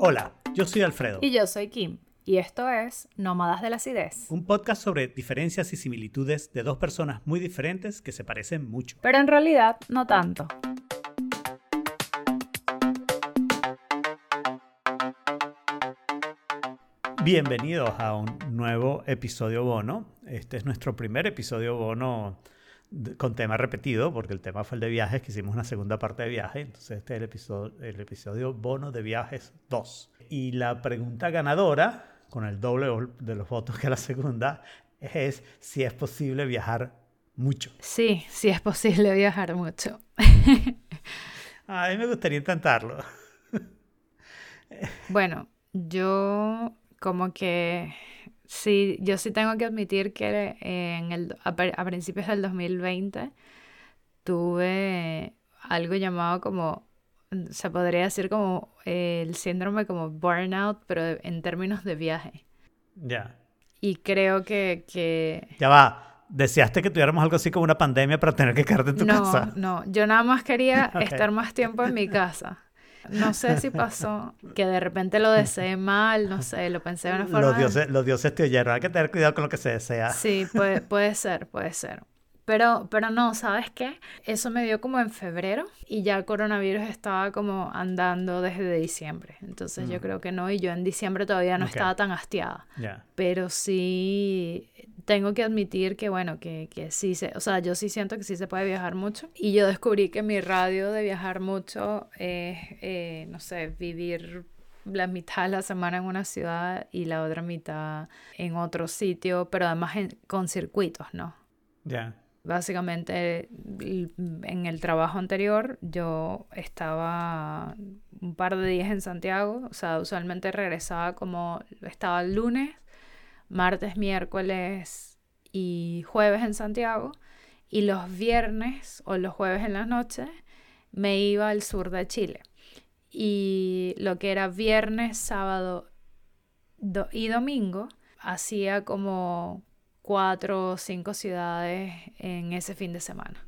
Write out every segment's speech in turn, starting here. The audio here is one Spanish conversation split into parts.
Hola, yo soy Alfredo. Y yo soy Kim. Y esto es Nómadas de la Acidez. Un podcast sobre diferencias y similitudes de dos personas muy diferentes que se parecen mucho. Pero en realidad no tanto. Bienvenidos a un nuevo episodio bono. Este es nuestro primer episodio bono con tema repetido, porque el tema fue el de viajes, que hicimos una segunda parte de viaje. Entonces este es el episodio, el episodio bono de viajes 2. Y la pregunta ganadora, con el doble de los votos que la segunda, es si es posible viajar mucho. Sí, sí es posible viajar mucho. A mí me gustaría intentarlo. bueno, yo como que sí, yo sí tengo que admitir que en el, a, principios del 2020 tuve algo llamado como, se podría decir como el síndrome como burnout, pero en términos de viaje. Ya. Y creo que, que... Ya va. ¿Deseaste que tuviéramos algo así como una pandemia para tener que quedarte en tu casa? No, no. Yo nada más quería estar más tiempo en mi casa. No sé si pasó que de repente lo deseé mal, no sé, lo pensé de una forma. Los dioses, los dioses te oyeron, hay que tener cuidado con lo que se desea. Sí, puede, puede ser, puede ser. Pero, pero no, ¿sabes qué? Eso me dio como en febrero y ya el coronavirus estaba como andando desde diciembre. Entonces yo mm. creo que no, y yo en diciembre todavía no estaba tan hastiada. Pero sí tengo que admitir que, bueno, que, que sí, se, o sea, yo sí siento que sí se puede viajar mucho. Y yo descubrí que mi radio de viajar mucho es, eh, no sé, vivir la mitad de la semana en una ciudad y la otra mitad en otro sitio, pero además con circuitos, ¿no? Ya. Básicamente, en el trabajo anterior yo estaba un par de días en Santiago, o sea, usualmente regresaba como estaba el lunes, martes, miércoles y jueves en Santiago. Y los viernes o los jueves en las noches me iba al sur de Chile. Y lo que era viernes, sábado y domingo, hacía como cuatro o cinco ciudades en ese fin de semana.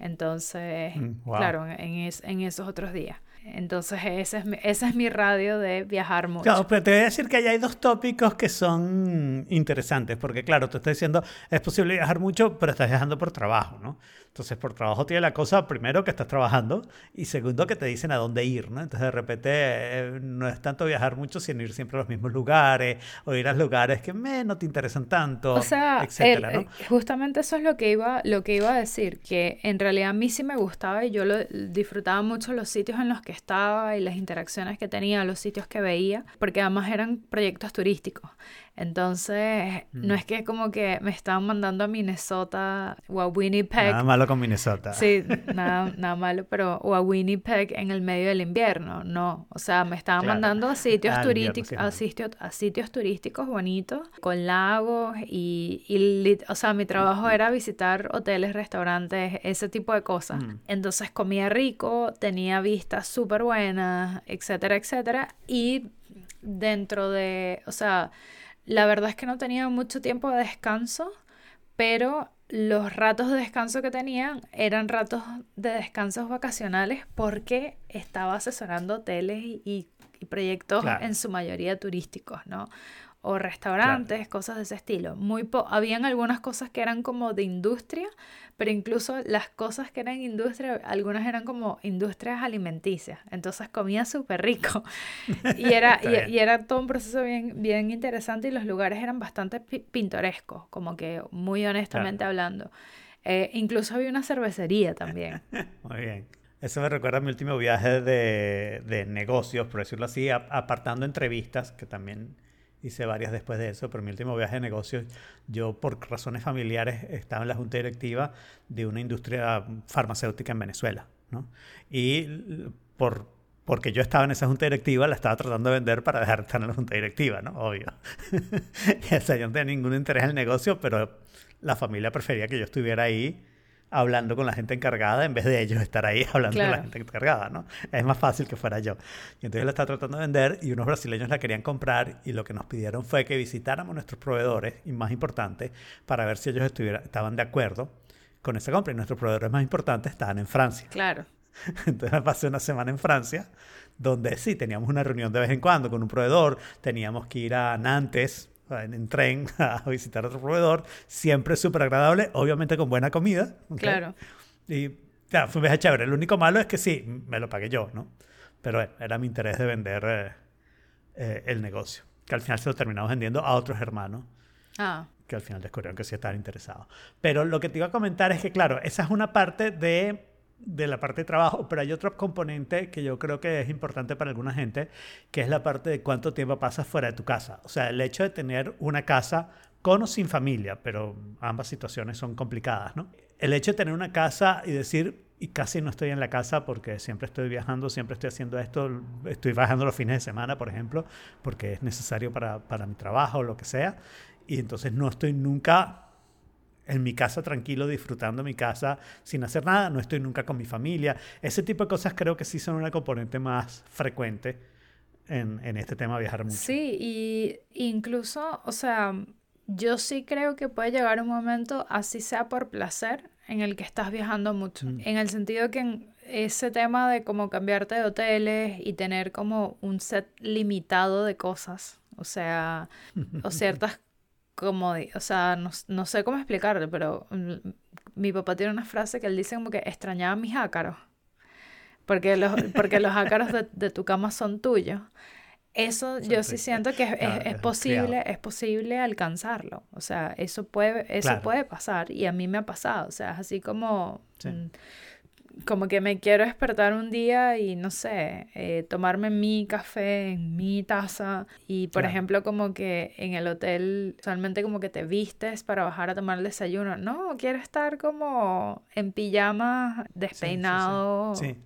Entonces, mm, claro, en, en esos otros días. Entonces, ese es, mi, ese es mi radio de viajar mucho. Claro, pero te voy a decir que hay dos tópicos que son interesantes, porque claro, tú estás diciendo, es posible viajar mucho, pero estás viajando por trabajo, ¿no? Entonces, por trabajo tiene la cosa, primero, que estás trabajando, y segundo, que te dicen a dónde ir, ¿no? Entonces, de repente, eh, no es tanto viajar mucho, sino ir siempre a los mismos lugares, o ir a lugares que me, no te interesan tanto, o sea, etcétera, ¿no? Eh, justamente eso es lo que, iba, lo que iba a decir, que en realidad a mí sí me gustaba y yo lo, disfrutaba mucho los sitios en los que estaba y las interacciones que tenía, los sitios que veía, porque además eran proyectos turísticos. Entonces, no mm. es que como que me estaban mandando a Minnesota o a Winnipeg. Nada malo con Minnesota. Sí, nada, nada malo, pero o a Winnipeg en el medio del invierno, no. O sea, me estaban mandando a sitios turísticos, a sitios, a sitios turísticos bonitos, con lagos y, y, o sea, mi trabajo era visitar hoteles, restaurantes, ese tipo de cosas. Mm. Entonces comía rico, tenía vistas súper buenas, etcétera, etcétera. Y dentro de, o sea, la verdad es que no tenía mucho tiempo de descanso, pero los ratos de descanso que tenían eran ratos de descansos vacacionales porque estaba asesorando hoteles y, proyectos en su mayoría turísticos, ¿no? O restaurantes, cosas de ese estilo. Muy habían algunas cosas que eran como de industria, pero incluso las cosas que eran industria, algunas eran como industrias alimenticias. Entonces comía súper rico. Y era, y, era todo un proceso bien, bien interesante y los lugares eran bastante pintorescos, como que muy honestamente hablando. Eh, incluso había una cervecería también. muy bien. Eso me recuerda a mi último viaje de, de negocios, por decirlo así, apartando entrevistas, que también hice varias después de eso, pero mi último viaje de negocios, yo por razones familiares estaba en la junta directiva de una industria farmacéutica en Venezuela, ¿no? Y por, porque yo estaba en esa junta directiva, la estaba tratando de vender para dejar de estar en la junta directiva, ¿no? Obvio. o sea, yo no tenía ningún interés en el negocio, pero la familia prefería que yo estuviera ahí hablando con la gente encargada en vez de ellos estar ahí hablando con la gente encargada, ¿no? Es más fácil que fuera yo. Y entonces la estaba tratando de vender y unos brasileños la querían comprar y lo que nos pidieron fue que visitáramos nuestros proveedores y más importante para ver si ellos estaban de acuerdo con esa compra y nuestros proveedores más importantes estaban en Francia. Claro. Entonces me pasé una semana en Francia, donde sí, teníamos una reunión de vez en cuando con un proveedor, teníamos que ir a Nantes en, tren a visitar a otro proveedor, siempre súper agradable, obviamente con buena comida. Claro. Y ya, fue un viaje chévere. Lo único malo es que sí, me lo pagué yo, ¿no? Pero bueno, era mi interés de vender eh, eh, el negocio, que al final se lo terminamos vendiendo a otros hermanos. Ah. Que al final descubrieron que sí estaban interesados. Pero lo que te iba a comentar es que, claro, esa es una parte de de la parte de trabajo, pero hay otro componente que yo creo que es importante para alguna gente, que es la parte de cuánto tiempo pasas fuera de tu casa. O sea, el hecho de tener una casa con o sin familia, pero ambas situaciones son complicadas, ¿no? El hecho de tener una casa y decir, y casi no estoy en la casa porque siempre estoy viajando, siempre estoy haciendo esto, estoy bajando los fines de semana, por ejemplo, porque es necesario para, para mi trabajo o lo que sea, y entonces no estoy nunca en mi casa tranquilo, disfrutando mi casa sin hacer nada, no estoy nunca con mi familia. Ese tipo de cosas creo que sí son una componente más frecuente en, en este tema viajar mucho. Sí, y incluso, o sea, yo sí creo que puede llegar un momento, así sea por placer, en el que estás viajando mucho. Mm. En el sentido que ese tema de como cambiarte de hoteles y tener como un set limitado de cosas, o sea, o ciertas como, o sea, no, sé cómo explicarlo, pero mm, mi papá tiene una frase que él dice como que extrañaba mis ácaros, porque los, porque los ácaros de, tu cama son tuyos. Eso yo sí siento que es, posible, es posible alcanzarlo. O sea, eso puede, eso puede pasar y a mí me ha pasado. O sea, es así como... Mm, como que me quiero despertar un día y no sé, eh, tomarme mi café en mi taza. Y por ejemplo como que en el hotel usualmente como que te vistes para bajar a tomar el desayuno, no, quiero estar como en pijama, despeinado. Sí,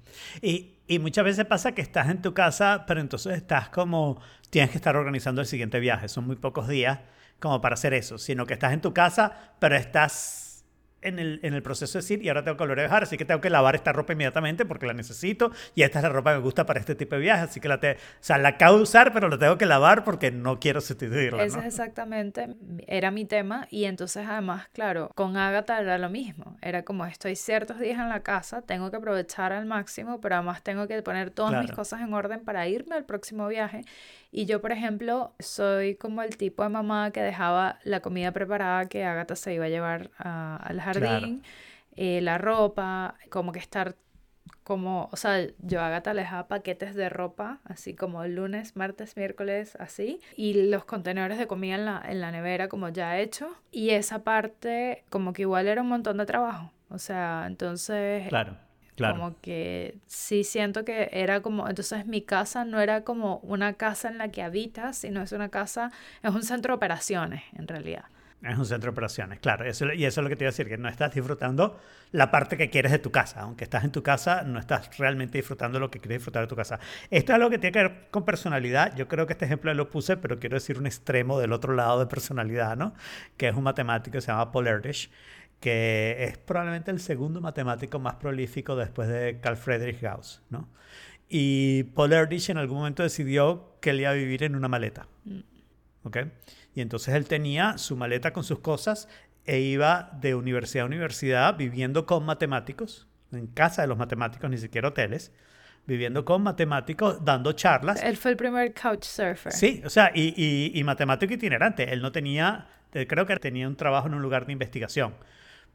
Y, y muchas veces pasa que estás en tu casa, pero entonces estás como, tienes que estar organizando el siguiente viaje, son muy pocos días como para hacer eso, sino que estás en tu casa, pero estás en el, en el proceso de decir, y ahora tengo que volver a viajar, así que tengo que lavar esta ropa inmediatamente porque la necesito, y esta es la ropa que me gusta para este tipo de viaje, así que la, te, o sea, la acabo de usar, pero la tengo que lavar porque no quiero sustituirla. Ese es exactamente, era mi tema, y entonces además, claro, con Agatha era lo mismo, era como estoy ciertos días en la casa, tengo que aprovechar al máximo, pero además tengo que poner todas mis cosas en orden para irme al próximo viaje, y yo, por ejemplo, soy como el tipo de mamá que dejaba la comida preparada que Agatha se iba a llevar al jardín, eh, la ropa, como que estar como, o sea, yo a Agatha le dejaba paquetes de ropa, así como lunes, martes, miércoles, así, y los contenedores de comida en la, en la nevera como ya hecho, y esa parte como que igual era un montón de trabajo, o sea, entonces... Claro como que sí siento que era como, entonces mi casa no era como una casa en la que habitas, sino es una casa, es un centro de operaciones en realidad. Es un centro de operaciones, claro. Eso, y eso es lo que te iba a decir, que no estás disfrutando la parte que quieres de tu casa. Aunque estás en tu casa, no estás realmente disfrutando lo que quieres disfrutar de tu casa. Esto es algo que tiene que ver con personalidad. Yo creo que este ejemplo lo puse, pero quiero decir un extremo del otro lado de personalidad, ¿no? Que es un matemático que se llama Paul Erdős que es probablemente el segundo matemático más prolífico después de Carl Friedrich Gauss, ¿no? Y Paul Erdős en algún momento decidió que él iba a vivir en una maleta, mm. ¿ok? Y entonces él tenía su maleta con sus cosas e iba de universidad a universidad viviendo con matemáticos, en casa de los matemáticos, ni siquiera hoteles, viviendo con matemáticos, dando charlas. Él fue el primer couch surfer. Sí, o sea, y, y, y matemático itinerante. Él no tenía, creo que tenía un trabajo en un lugar de investigación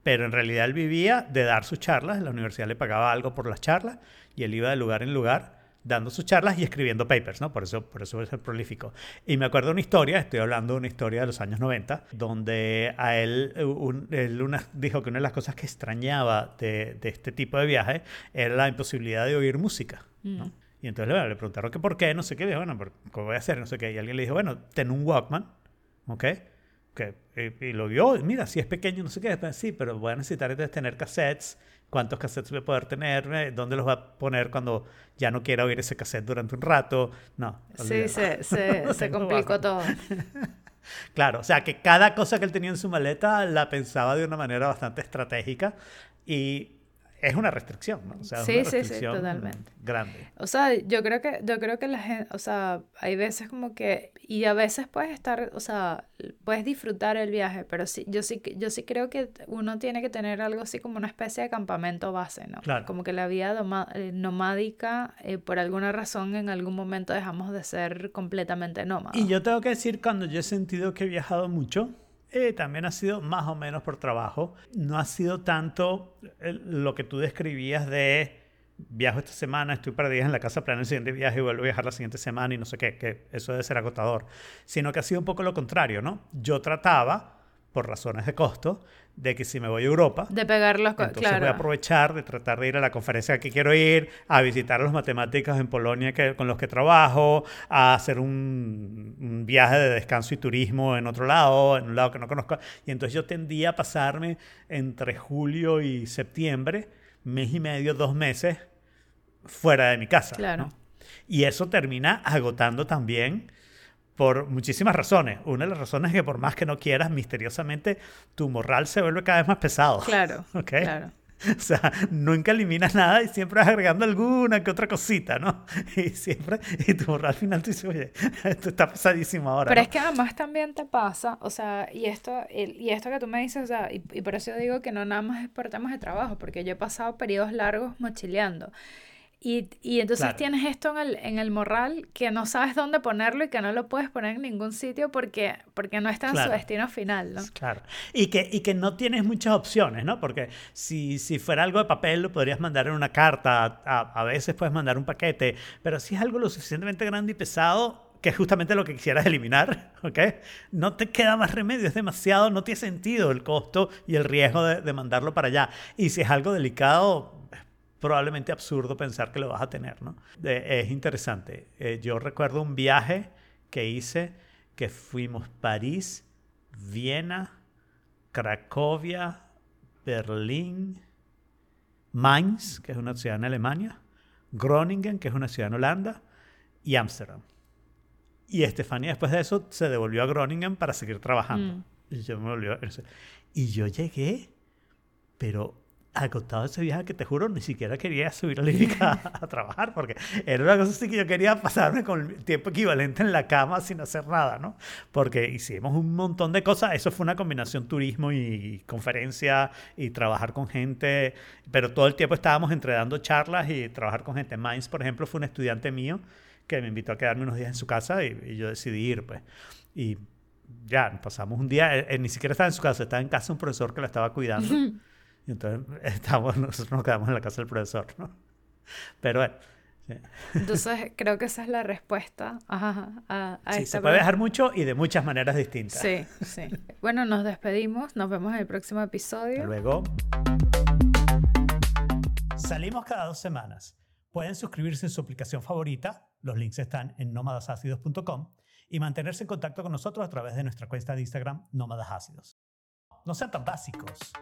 pero en realidad él vivía de dar sus charlas, la universidad le pagaba algo por las charlas y él iba de lugar en lugar dando sus charlas y escribiendo papers, ¿no? Por eso, por eso es el prolífico. Y me acuerdo una historia, estoy hablando de una historia de los años 90, donde a él, una, dijo que una de las cosas que extrañaba de, de, este tipo de viaje era la imposibilidad de oír música, ¿no? Mm. Y entonces le preguntaron que por qué, no sé qué, dijo, bueno, ¿cómo voy a hacer? No sé qué. Y alguien le dijo, bueno, ten un Walkman, ¿ok? Que, y, lo vio, mira, si es pequeño, no sé qué, sí, pero voy a necesitar tener cassettes, cuántos cassettes voy a poder tener, dónde los va a poner cuando ya no quiera oír ese cassette durante un rato, no. Sí, se, se, se complicó todo. claro, o sea que cada cosa que él tenía en su maleta la pensaba de una manera bastante estratégica y es una restricción, ¿no? O sea, sí, sí, sí, totalmente. Grande. O sea, yo creo que, yo creo que la gente, o sea, hay veces como que, y a veces puedes estar, o sea, puedes disfrutar el viaje, pero sí, yo sí, yo sí creo que uno tiene que tener algo así como una especie de campamento base, ¿no? Claro. Como que la vida eh, nomádica, eh, por alguna razón, en algún momento dejamos de ser completamente nómadas. Y yo tengo que decir, cuando yo he sentido que he viajado mucho, eh, también ha sido más o menos por trabajo. No ha sido tanto lo que tú describías de viajo esta semana, estoy para días en la casa, planeo el siguiente viaje y vuelvo a viajar la siguiente semana y no sé qué, que eso debe ser agotador. Sino que ha sido un poco lo contrario, ¿no? Yo trataba por razones de costo, de que si me voy a Europa, de pegar los entonces voy a aprovechar de tratar de ir a la conferencia que quiero ir, a visitar a los matemáticos en Polonia que, con los que trabajo, a hacer un, un, viaje de descanso y turismo en otro lado, en un lado que no conozco. Y entonces yo tendía a pasarme entre julio y septiembre, mes y medio, dos meses, fuera de mi casa. Claro. Y eso termina agotando también por muchísimas razones. Una de las razones es que por más que no quieras, misteriosamente tu morral se vuelve cada vez más pesado. Claro. Claro. O sea, nunca eliminas nada y siempre vas agregando alguna que otra cosita, ¿no? Y siempre, y tu morral al final te dice, oye, esto está pesadísimo ahora. Pero es que además también te pasa, o sea, y esto, y esto que tú me dices, o sea, y, y por eso digo que no nada más es por temas de trabajo, porque yo he pasado periodos largos mochileando. Y, y entonces tienes esto en el, en el morral que no sabes dónde ponerlo y que no lo puedes poner en ningún sitio porque, porque no está en su destino final, ¿no? Claro. Y que, y que no tienes muchas opciones, ¿no? Porque si, si fuera algo de papel lo podrías mandar en una carta, a, a veces puedes mandar un paquete, pero si es algo lo suficientemente grande y pesado, que es justamente lo que quisieras eliminar, ¿ok? No te queda más remedio, es demasiado, no tiene sentido el costo y el riesgo de, de mandarlo para allá. Y si es algo delicado, probablemente absurdo pensar que lo vas a tener, ¿no? es interesante. Eh, yo recuerdo un viaje que hice que fuimos París, Viena, Cracovia, Berlín, Mainz, que es una ciudad en Alemania, Groningen, que es una ciudad en Holanda, y Ámsterdam. Y Estefania después de eso se devolvió a Groningen para seguir trabajando. Mm. Y yo me volvió Y yo llegué, pero agotado ese viaje que te juro ni siquiera quería subir a Lírica a, trabajar porque era una cosa así que yo quería pasarme con el tiempo equivalente en la cama sin hacer nada, ¿no? Porque hicimos un montón de cosas, eso fue una combinación turismo y conferencia y trabajar con gente, pero todo el tiempo estábamos entre dando charlas y trabajar con gente. Mainz, por ejemplo, fue un estudiante mío que me invitó a quedarme unos días en su casa y, yo decidí ir, pues. Y ya, pasamos un día, ni siquiera estaba en su casa, estaba en casa un profesor que la estaba cuidando. Y entonces estamos, nosotros nos quedamos en la casa del profesor, ¿no? Pero bueno. Entonces creo que esa es la respuesta a, a, sí, se puede dejar mucho y de muchas maneras distintas. Sí, sí. Bueno, nos despedimos, nos vemos en el próximo episodio. luego. Salimos cada dos semanas. Pueden suscribirse en su aplicación favorita, los links están en nómadasácidos.com y mantenerse en contacto con nosotros a través de nuestra cuenta de Instagram Nómadas Ácidos. No sean tan básicos.